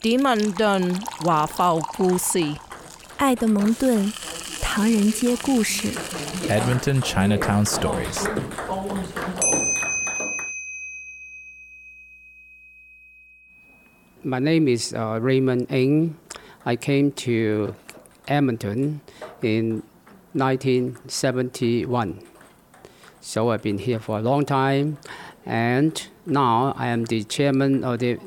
点问顿华埠故事，爱的蒙顿唐人街故事。 Edmonton Chinatown Stories. My name is uh, Raymond Ng. I came to Edmonton in 1971. So I've been here for a long time, and now I am the chairman of the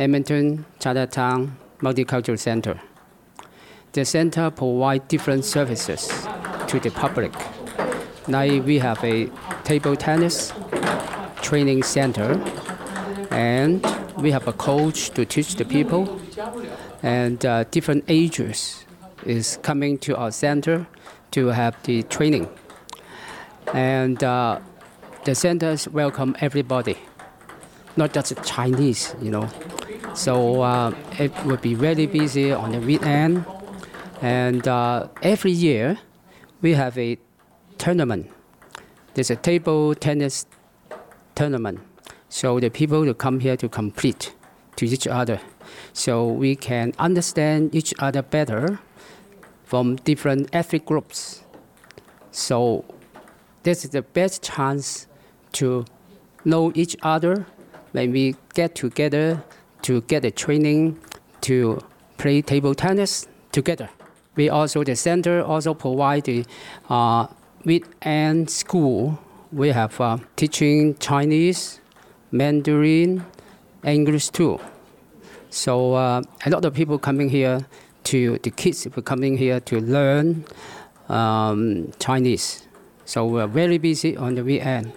Edmonton Chinatown Multicultural Center. The center provides different services to the public. Like we have a table tennis training center, and we have a coach to teach the people, and uh, different ages is coming to our center to have the training. And uh, the centers welcome everybody, not just Chinese, you know. So uh, it will be really busy on the weekend, and uh, every year we have a tournament. There's a table tennis tournament. So the people will come here to compete to each other. So we can understand each other better from different ethnic groups. So this is the best chance to know each other when we get together to get the training to play table tennis together. We also, the center also provide the uh, weekend school. We have uh, teaching Chinese, Mandarin, English too. So uh, a lot of people coming here to the kids were coming here to learn um, Chinese. So we're very busy on the weekend.